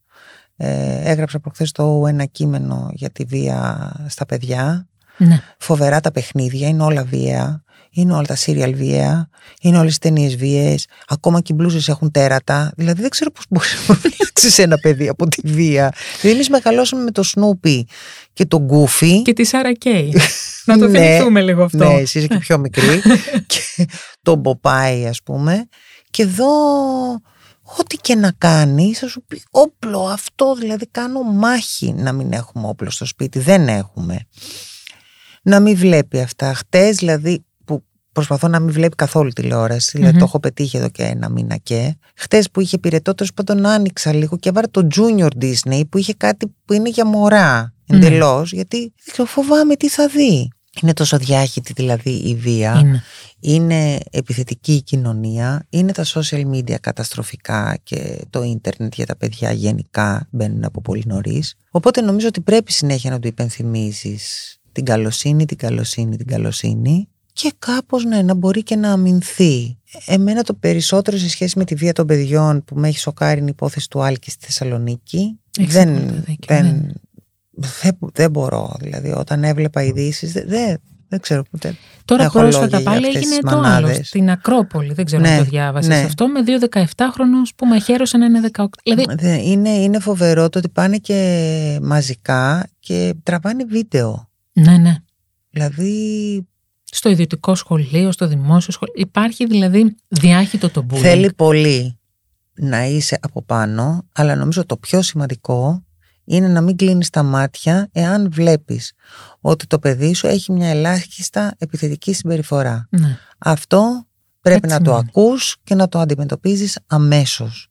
Speaker 2: Ε, έγραψα προχθές το ένα κείμενο για τη βία στα παιδιά.
Speaker 1: Ναι.
Speaker 2: Φοβερά τα παιχνίδια, είναι όλα βία. Είναι όλα τα σύριαλ βία. Είναι όλες οι ταινίες βίες. Ακόμα και οι μπλούζες έχουν τέρατα. Δηλαδή δεν ξέρω πώς μπορείς να προφυλάξεις ένα παιδί από τη βία. Δηλαδή εμείς μεγαλώσαμε με το Σνούπι και τον Γκούφι.
Speaker 1: Και τη Σάρα Κέι. να το
Speaker 2: Ναι,
Speaker 1: θυμηθούμε λίγο αυτό.
Speaker 2: Ναι, εσύ είσαι και πιο μικρή. και τον Ποπάι, ας πούμε. Και εδώ, ό,τι και να κάνει, θα σου πει όπλο αυτό. Δηλαδή, κάνω μάχη να μην έχουμε όπλο στο σπίτι. Δεν έχουμε. Να μην βλέπει αυτά. Χτες, δηλαδή, που προσπαθώ να μην βλέπει καθόλου τηλεόραση. Δηλαδή,
Speaker 1: Μμμ.
Speaker 2: το έχω πετύχει εδώ και ένα μήνα και. Χτες που είχε πυρετό, τέλο πάντων άνοιξα λίγο και έβαλα το Junior Disney που είχε κάτι που είναι για μωρά.
Speaker 1: Ναι.
Speaker 2: Εντελώς. Γιατί δεν ξέρω, φοβάμαι τι θα δει. Είναι τόσο διάχυτη δηλαδή η βία.
Speaker 1: Είναι.
Speaker 2: Είναι επιθετική η κοινωνία. Είναι τα social media καταστροφικά και το ίντερνετ για τα παιδιά γενικά μπαίνουν από πολύ νωρίς. Οπότε νομίζω ότι πρέπει συνέχεια να του υπενθυμίσει την καλοσύνη, την καλοσύνη, την καλοσύνη και κάπως ναι, να μπορεί και να αμυνθεί. Εμένα το περισσότερο σε σχέση με τη βία των παιδιών που με έχει σοκάρει είναι η υπόθεση του Άλκη στη Θεσσαλονίκη.
Speaker 1: Έχεις
Speaker 2: δεν,
Speaker 1: απόλυτο δίκιο,
Speaker 2: δεν,
Speaker 1: ναι.
Speaker 2: Δεν, δεν μπορώ. Δηλαδή όταν έβλεπα ειδήσεις, δεν, δεν, δεν ξέρω ποτέ.
Speaker 1: Τώρα
Speaker 2: Έχω
Speaker 1: πρόσφατα
Speaker 2: λόγια για
Speaker 1: πάλι
Speaker 2: αυτές
Speaker 1: έγινε
Speaker 2: τις
Speaker 1: το άλλο.
Speaker 2: μανάδες.
Speaker 1: Στην Ακρόπολη. Δεν ξέρω
Speaker 2: Ναι,
Speaker 1: αν το διάβασες
Speaker 2: ναι.
Speaker 1: αυτό. Με δύο 17χρονους που μαχαίρωσαν ένα 18. Δηλαδή.
Speaker 2: Δεν- Είναι, είναι φοβερό το ότι πάνε και μαζικά και τραβάνε βίντεο.
Speaker 1: Ναι, ναι.
Speaker 2: Δηλαδή
Speaker 1: Στο ιδιωτικό σχολείο, στο δημόσιο σχολείο. Υπάρχει δηλαδή διάχυτο το bullying.
Speaker 2: θέλει πολύ. να είσαι από πάνω, αλλά νομίζω το πιο σημαντικό είναι να μην κλείνεις τα μάτια εάν βλέπεις ότι το παιδί σου έχει μια ελάχιστα επιθετική συμπεριφορά.
Speaker 1: Ναι.
Speaker 2: Αυτό πρέπει
Speaker 1: Έτσι
Speaker 2: να το
Speaker 1: είναι.
Speaker 2: ακούς και να το αντιμετωπίζεις αμέσως.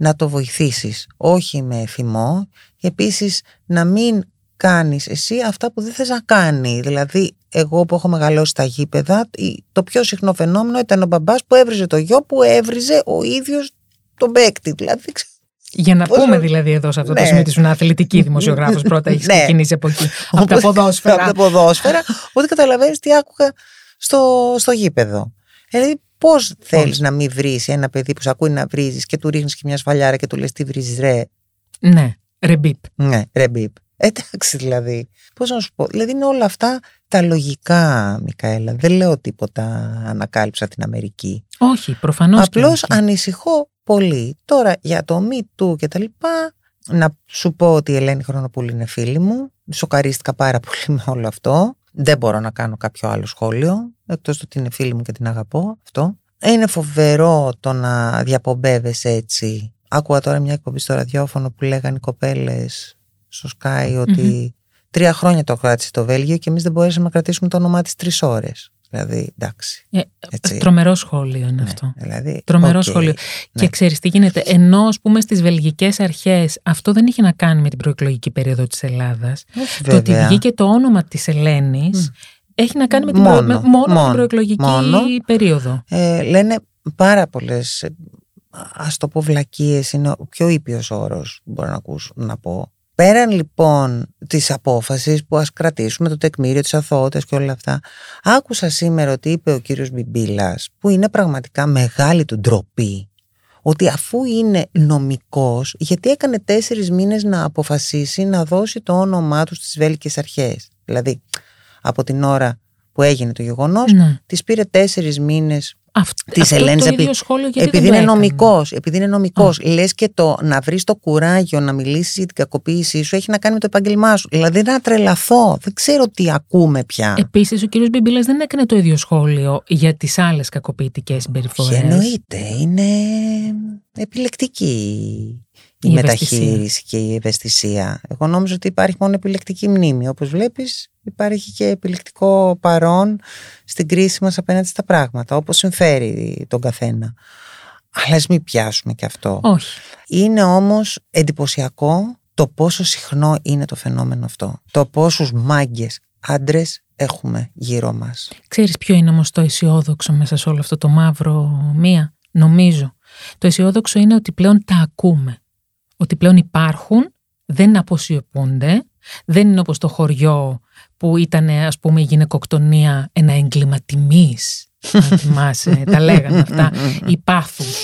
Speaker 2: Να το βοηθήσεις, όχι με θυμό. Και επίσης να μην κάνεις εσύ αυτά που δεν θες να κάνει. Δηλαδή, εγώ που έχω μεγαλώσει στα γήπεδα, η- το πιο συχνό φαινόμενο ήταν ο μπαμπάς που έβριζε το γιο που έβριζε ο ίδιος τον παίκτη. Δηλαδή, ξε-
Speaker 1: Για να
Speaker 2: Πόσο-
Speaker 1: πούμε δηλαδή εδώ σε αυτό το
Speaker 2: Ναι.
Speaker 1: σημείο ότι ήσουν αθλητική δημοσιογράφος πρώτα, έχεις
Speaker 2: Ναι.
Speaker 1: ξεκινήσει από εκεί. από τα
Speaker 2: Οπότε-
Speaker 1: ποδόσφαιρα.
Speaker 2: Από τα ποδόσφαιρα. Οπότε καταλαβαίνεις τι άκουγα στο, στο γήπεδο. Δηλαδή, πώς θέλεις να μην βρεις ένα παιδί που σε ακούει να βρίζεις και του ρίχνεις και μια σφαλιάρα και του λες τι βρίζεις, ρε.
Speaker 1: Ναι, ρεμπίπ.
Speaker 2: Ναι, ρε μπιπ. Εντάξει δηλαδή. Πώς να σου πω. Δηλαδή είναι όλα αυτά τα λογικά, Μικαέλα. Δεν λέω τίποτα ανακάλυψα την Αμερική.
Speaker 1: Όχι, προφανώς. και
Speaker 2: Απλώς
Speaker 1: όχι.
Speaker 2: ανησυχώ πολύ. Τώρα για το Me Too και τα λοιπά, να σου πω ότι η Ελένη Χρονοπούλη είναι φίλη μου. Σοκαρίστηκα πάρα πολύ με όλο αυτό. Δεν μπορώ να κάνω κάποιο άλλο σχόλιο, εκτός του ότι είναι φίλη μου και την αγαπώ αυτό. Είναι φοβερό το να διαπομπεύεσαι έτσι. Άκουγα τώρα μια εκπομπή στο ραδιόφωνο που λέγανε οι κοπέλες στο Sky οτι τρία χρόνια το κράτησε το Βέλγιο και εμείς δεν μπορέσαμε να κρατήσουμε το όνομά της τρεις ώρες. Δηλαδή, εντάξει.
Speaker 1: Ε,
Speaker 2: έτσι.
Speaker 1: Τρομερό σχόλιο είναι
Speaker 2: Ναι,
Speaker 1: αυτό.
Speaker 2: δηλαδή,
Speaker 1: Τρομερό
Speaker 2: οκ.
Speaker 1: σχόλιο.
Speaker 2: Ναι.
Speaker 1: Και ξέρεις τι γίνεται. Ενώ, ας πούμε, στις βελγικές αρχές αυτό δεν είχε να κάνει με την προεκλογική περίοδο της Ελλάδας.
Speaker 2: Όχι,
Speaker 1: Το ότι
Speaker 2: βέβαια.
Speaker 1: βγήκε το όνομα της Ελένης
Speaker 2: Μμ.
Speaker 1: έχει να κάνει με την,
Speaker 2: Μόνο,
Speaker 1: προ- με- μόνο με
Speaker 2: μόνο,
Speaker 1: την προεκλογική
Speaker 2: μόνο.
Speaker 1: περίοδο.
Speaker 2: Ε, λένε πάρα πολλές, ε, ας το πω βλακίες, είναι ο πιο ήπιος όρος που μπορώ να ακούσω να πω. Πέραν λοιπόν της απόφασης που ας κρατήσουμε το τεκμήριο της αθωότητας και όλα αυτά, άκουσα σήμερα ότι είπε ο κύριος Μπιμπίλας, που είναι πραγματικά μεγάλη του ντροπή, ότι αφού είναι νομικός, γιατί έκανε τέσσερις μήνες να αποφασίσει να δώσει το όνομά του στις βέλικες αρχές. Δηλαδή, από την ώρα που έγινε το γεγονός,
Speaker 1: Ναι.
Speaker 2: της πήρε τέσσερις μήνες
Speaker 1: Αυτ,
Speaker 2: Της
Speaker 1: αυτό
Speaker 2: Ελένης
Speaker 1: το
Speaker 2: επει-
Speaker 1: ίδιο σχόλιο γιατί
Speaker 2: επειδή
Speaker 1: δεν το
Speaker 2: είναι
Speaker 1: έκανε.
Speaker 2: νομικός, επειδή είναι νομικός, λες και το να βρεις το κουράγιο να μιλήσεις για την κακοποίησή σου έχει να κάνει με το επάγγελμά σου. Δηλαδή να τρελαθώ, δεν ξέρω τι ακούμε πια.
Speaker 1: Επίσης, ο κύριος Μπιμπίλας δεν έκανε το ίδιο σχόλιο για τις άλλες κακοποιητικές
Speaker 2: Και
Speaker 1: συμπεριφορέ.
Speaker 2: εννοείται, είναι επιλεκτική η,
Speaker 1: Η
Speaker 2: μεταχείριση και η ευαισθησία. Εγώ νόμιζα ότι υπάρχει μόνο επιλεκτική μνήμη. Όπως βλέπεις υπάρχει και επιλεκτικό παρόν στην κρίση μας απέναντι στα πράγματα, όπως συμφέρει τον καθένα. Αλλά ας μην πιάσουμε και αυτό.
Speaker 1: Όχι.
Speaker 2: Είναι όμως εντυπωσιακό το πόσο συχνό είναι το φαινόμενο αυτό. Το πόσους μάγκες άντρες έχουμε γύρω μας.
Speaker 1: Ξέρεις ποιο είναι όμως το αισιόδοξο μέσα σε όλο αυτό το μαύρο μία, νομίζω. Το αισιόδοξο είναι ότι πλέον τα ακούμε. Ότι πλέον υπάρχουν, δεν αποσιωπούνται, δεν είναι όπως το χωριό που ήταν ας πούμε η γυναικοκτονία ένα έγκλημα τιμής. Αν θυμάσαι, τα λέγανε αυτά. Η πάθους.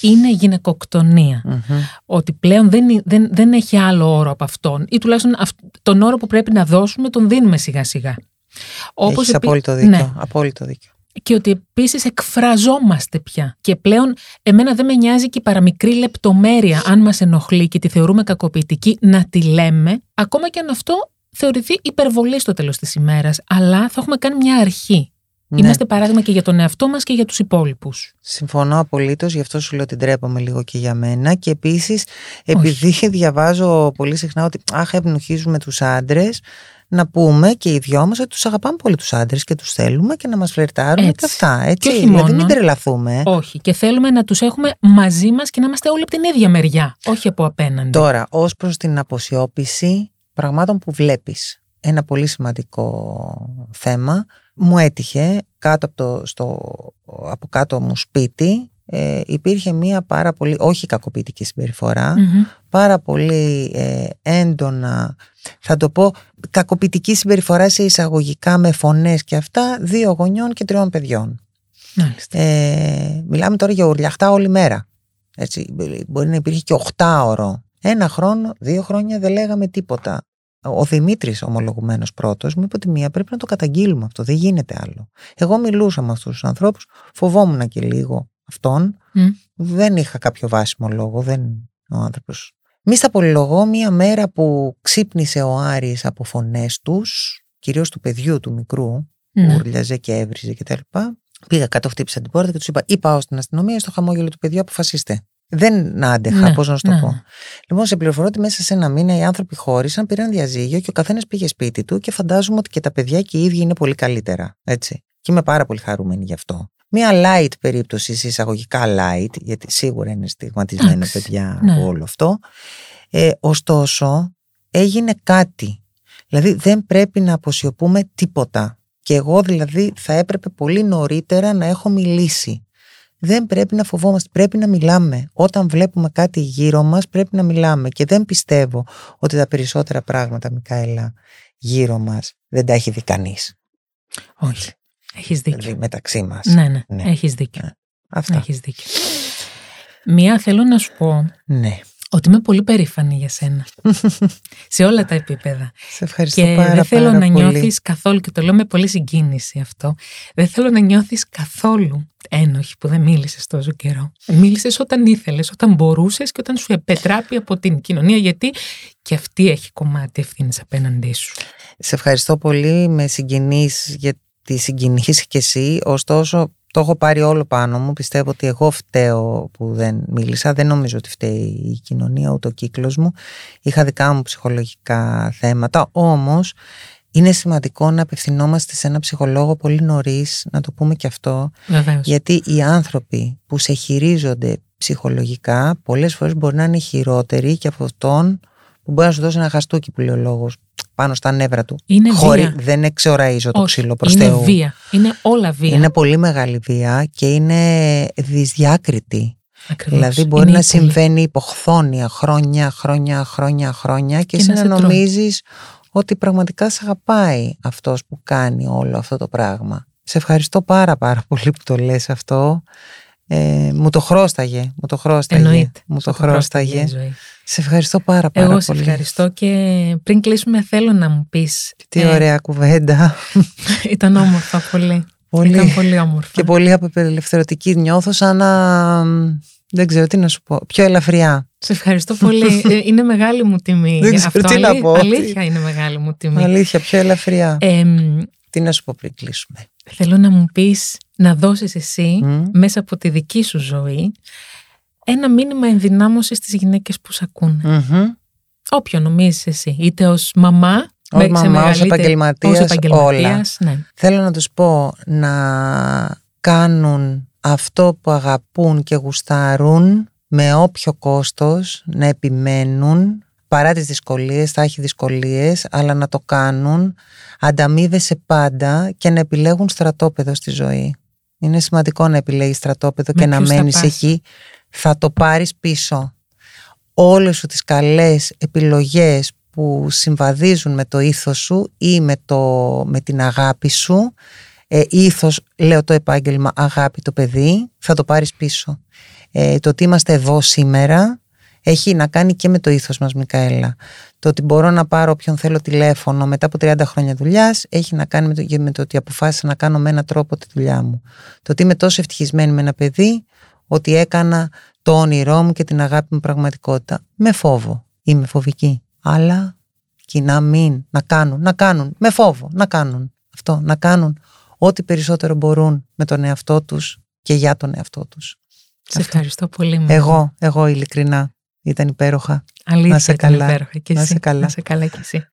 Speaker 1: Είναι γυναικοκτονία.
Speaker 2: Μμμ.
Speaker 1: Ότι πλέον δεν, δεν, δεν έχει άλλο όρο από αυτόν. Ή τουλάχιστον αυ- τον όρο που πρέπει να δώσουμε τον δίνουμε σιγά σιγά.
Speaker 2: Έχεις
Speaker 1: επί-
Speaker 2: απόλυτο δίκιο.
Speaker 1: Ναι.
Speaker 2: Απόλυτο δίκιο.
Speaker 1: Και ότι επίσης εκφραζόμαστε πια. Και πλέον, εμένα δεν με νοιάζει και η παραμικρή λεπτομέρεια, αν μας ενοχλεί και τη θεωρούμε κακοποιητική, να τη λέμε, ακόμα και αν αυτό θεωρηθεί υπερβολή στο τέλος της ημέρας. Αλλά θα έχουμε κάνει μια αρχή.
Speaker 2: Ναι.
Speaker 1: Είμαστε παράδειγμα και για τον εαυτό μας και για τους υπόλοιπους.
Speaker 2: Συμφωνώ απολύτως, γι' αυτό σου λέω ότι ντρέπομαι λίγο και για μένα. Και επίσης, επειδή διαβάζω πολύ συχνά ότι αχ, ευνοχίζουμε τους άντρες, να πούμε και οι δυο μας ότι τους αγαπάμε πολύ τους άντρες και τους θέλουμε και να μας φλερτάρουν
Speaker 1: Έτσι.
Speaker 2: και αυτά. Έτσι.
Speaker 1: Και όχι
Speaker 2: δηλαδή,
Speaker 1: μόνο.
Speaker 2: μην τρελαθούμε. ε.
Speaker 1: Όχι. Και θέλουμε να τους έχουμε μαζί μας και να είμαστε όλοι από την ίδια μεριά. Όχι από απέναντι.
Speaker 2: Τώρα, ως προς την αποσιώπηση πραγμάτων που βλέπεις. Ένα πολύ σημαντικό θέμα. Μου έτυχε κάτω από, το, στο, από κάτω μου σπίτι ε, υπήρχε μία πάρα πολύ, όχι κακοποιητική συμπεριφορά,
Speaker 1: Μμμ.
Speaker 2: πάρα πολύ ε, έντονα, θα το πω, κακοποιητική συμπεριφορά σε εισαγωγικά με φωνές και αυτά, δύο γονιών και τριών παιδιών.
Speaker 1: Μάλιστα.
Speaker 2: Ε, μιλάμε τώρα για ουρλιαχτά όλη μέρα. Έτσι, μπορεί να υπήρχε και οχτάωρο. Ένα χρόνο, δύο χρόνια δεν λέγαμε τίποτα. Ο Δημήτρης ομολογουμένος πρώτος μου είπε ότι μία πρέπει να το καταγγείλουμε αυτό, δεν γίνεται άλλο. Εγώ μιλούσα με αυτούς τους ανθρώπους, φοβόμουν και λίγο αυτόν,
Speaker 1: Μμ.
Speaker 2: δεν είχα κάποιο βάσιμο λόγο, δεν ο άνθρωπος. Μη στα πολυλογώ μία μέρα που ξύπνησε ο Άρης από φωνές τους, κυρίως του παιδιού του μικρού,
Speaker 1: Ναι.
Speaker 2: που ούρλιαζε και έβριζε κτλ. Πήγα κάτω, χτύπησα την πόρτα και τους είπα: Ή πάω στην αστυνομία, ή στο χαμόγελο του παιδιού, αποφασίστε. δεν άντεχα,
Speaker 1: Ναι,
Speaker 2: πώς να σου το
Speaker 1: ναι.
Speaker 2: πω. Λοιπόν, σε πληροφορώ ότι μέσα σε ένα μήνα οι άνθρωποι χώρισαν, πήραν διαζύγιο και ο καθένας πήγε σπίτι του και φαντάζομαι ότι και τα παιδιά και οι ίδιοι είναι πολύ καλύτερα. Έτσι. Και είμαι πάρα πολύ χαρούμενη γι' αυτό. Μία light περίπτωση, σε εισαγωγικά light, γιατί σίγουρα είναι στιγματισμένα
Speaker 1: Εντάξει,
Speaker 2: παιδιά
Speaker 1: ναι.
Speaker 2: από όλο αυτό. Ε, ωστόσο, έγινε κάτι. Δηλαδή, δεν πρέπει να αποσιωπούμε τίποτα. Και εγώ δηλαδή θα έπρεπε πολύ νωρίτερα να έχω μιλήσει. Δεν πρέπει να φοβόμαστε, πρέπει να μιλάμε. Όταν βλέπουμε κάτι γύρω μας πρέπει να μιλάμε. Και δεν πιστεύω ότι τα περισσότερα πράγματα, Μικαέλα, γύρω μας δεν τα έχει δει κανείς.
Speaker 1: Όχι. Έχεις δίκιο.
Speaker 2: Δηλαδή μεταξύ μας.
Speaker 1: Ναι, ναι,
Speaker 2: Ναι.
Speaker 1: έχεις δίκιο.
Speaker 2: Αυτά.
Speaker 1: Έχεις δίκιο. Μία θέλω να σου πω
Speaker 2: Ναι.
Speaker 1: ότι είμαι πολύ περήφανη για σένα. σε όλα τα επίπεδα.
Speaker 2: Σε ευχαριστώ
Speaker 1: Και
Speaker 2: πάρα,
Speaker 1: δεν θέλω
Speaker 2: πάρα
Speaker 1: να
Speaker 2: πολύ.
Speaker 1: νιώθεις καθόλου, και το λέω με πολύ συγκίνηση αυτό, δεν θέλω να νιώθεις καθόλου ένοχη που δεν μίλησες τόσο καιρό. Μίλησες όταν ήθελες, όταν μπορούσες και όταν σου επετράπει από την κοινωνία, γιατί και αυτή έχει κομμάτι ευθύνης απέναντί σου.
Speaker 2: Σε ευχαριστώ πολύ. Με συγκινείς γιατί συγκινείς και εσύ. Ωστόσο, το έχω πάρει όλο πάνω μου. Πιστεύω ότι εγώ φταίω που δεν μίλησα. Δεν νομίζω ότι φταίει η κοινωνία ούτε ο κύκλος μου. Είχα δικά μου ψυχολογικά θέματα. Όμως, είναι σημαντικό να απευθυνόμαστε σε ένα ψυχολόγο πολύ νωρίς, να το πούμε και αυτό.
Speaker 1: Βεβαίως.
Speaker 2: Γιατί οι άνθρωποι που σε χειρίζονται ψυχολογικά πολλές φορές μπορεί να είναι χειρότεροι και από αυτόν που μπορεί να σου δώσει ένα χαστούκι που λέει ο λόγος πάνω στα νεύρα του.
Speaker 1: Είναι
Speaker 2: Χωρί,
Speaker 1: βία.
Speaker 2: δεν εξοραίζω το
Speaker 1: Όχι,
Speaker 2: ξύλο προς
Speaker 1: είναι
Speaker 2: Θεού.
Speaker 1: βία. Είναι όλα βία.
Speaker 2: Είναι πολύ μεγάλη βία και είναι δυσδιάκριτη.
Speaker 1: Ακριβώς.
Speaker 2: Δηλαδή μπορεί
Speaker 1: Είναι
Speaker 2: να
Speaker 1: η πολύ-
Speaker 2: συμβαίνει υποχθόνια χρόνια, χρόνια, χρόνια, χρόνια και,
Speaker 1: Και
Speaker 2: εσύ
Speaker 1: να
Speaker 2: να,
Speaker 1: σε τρώνε.
Speaker 2: νομίζεις ότι πραγματικά σε αγαπάει αυτός που κάνει όλο αυτό το πράγμα. Σε ευχαριστώ πάρα πάρα πολύ που το λες αυτό. Ε, μου το χρώσταγε, μου το χρώσταγε.
Speaker 1: Εννοείται.
Speaker 2: Μου
Speaker 1: Σου
Speaker 2: το χρώσταγε.
Speaker 1: Η ζωή.
Speaker 2: Σε ευχαριστώ πάρα πάρα
Speaker 1: Εγώ σε
Speaker 2: πολύ.
Speaker 1: ευχαριστώ και πριν κλείσουμε θέλω να μου πεις.
Speaker 2: Τι
Speaker 1: ε,
Speaker 2: ωραία κουβέντα.
Speaker 1: Ήταν όμορφα πολύ.
Speaker 2: Πολύ.
Speaker 1: Ήταν πολύ όμορφα.
Speaker 2: και πολύ απελευθερωτική. Νιώθω σαν να... Δεν ξέρω τι να σου πω. Πιο ελαφριά.
Speaker 1: Σε ευχαριστώ πολύ. Ε, είναι μεγάλη μου τιμή.
Speaker 2: Δεν ξέρω
Speaker 1: Αυτό
Speaker 2: τι να
Speaker 1: αλή-
Speaker 2: πω.
Speaker 1: Αλήθεια είναι μεγάλη μου τιμή.
Speaker 2: Αλήθεια, πιο ελαφριά.
Speaker 1: Ε, μ,
Speaker 2: Τι να σου πω πριν κλείσουμε.
Speaker 1: θέλω να μου πεις να δώσεις εσύ
Speaker 2: Μμ.
Speaker 1: μέσα από τη δική σου ζωή ένα μήνυμα ενδυνάμωσης στις γυναίκες που σε ακούνε.
Speaker 2: Μμμ.
Speaker 1: Όποιο νομίζεις εσύ. Είτε ως μαμά,
Speaker 2: Ως
Speaker 1: με- σε
Speaker 2: μαμά, ως
Speaker 1: μεγαλύτερη-
Speaker 2: επαγγελματίας,
Speaker 1: ως επαγγελματίας, Ναι.
Speaker 2: Θέλω να τους πω να κάνουν αυτό που αγαπούν και γουστάρουν με όποιο κόστος, να επιμένουν παρά τις δυσκολίες, θα έχει δυσκολίες, αλλά να το κάνουν, ανταμείβεσαι πάντα και να επιλέγουν στρατόπεδο στη ζωή. Είναι σημαντικό να επιλέγεις στρατόπεδο
Speaker 1: Με
Speaker 2: και να
Speaker 1: ποιους θα
Speaker 2: μένεις
Speaker 1: πας;
Speaker 2: εκεί. Θα το πάρεις πίσω. Όλες σου τις καλές επιλογές που συμβαδίζουν με το ήθος σου ή με, το, με την αγάπη σου ε, ήθος, λέω το επάγγελμα, αγάπη το παιδί, θα το πάρεις πίσω. Ε, το ότι είμαστε εδώ σήμερα έχει να κάνει και με το ήθος μας Μικαέλα. Το ότι μπορώ να πάρω όποιον θέλω τηλέφωνο μετά από 30 χρόνια δουλειάς έχει να κάνει με το, και με το ότι αποφάσισα να κάνω με έναν τρόπο τη δουλειά μου. Το ότι είμαι τόσο ευτυχισμένη με ένα παιδί ότι έκανα το όνειρό μου και την αγάπη μου πραγματικότητα. Με φόβο. Είμαι φοβική. Αλλά και να μην, να κάνουν, να κάνουν, με φόβο, να κάνουν αυτό, να κάνουν ό,τι περισσότερο μπορούν με τον εαυτό τους και για τον εαυτό τους.
Speaker 1: Σε ευχαριστώ πολύ. Μαρία.
Speaker 2: Εγώ, εγώ ειλικρινά, ήταν υπέροχα.
Speaker 1: Αλήθεια
Speaker 2: να σε
Speaker 1: ήταν
Speaker 2: καλά.
Speaker 1: υπέροχα. Και
Speaker 2: Να
Speaker 1: εσύ.
Speaker 2: σε καλά.
Speaker 1: Να σε καλά κι εσύ.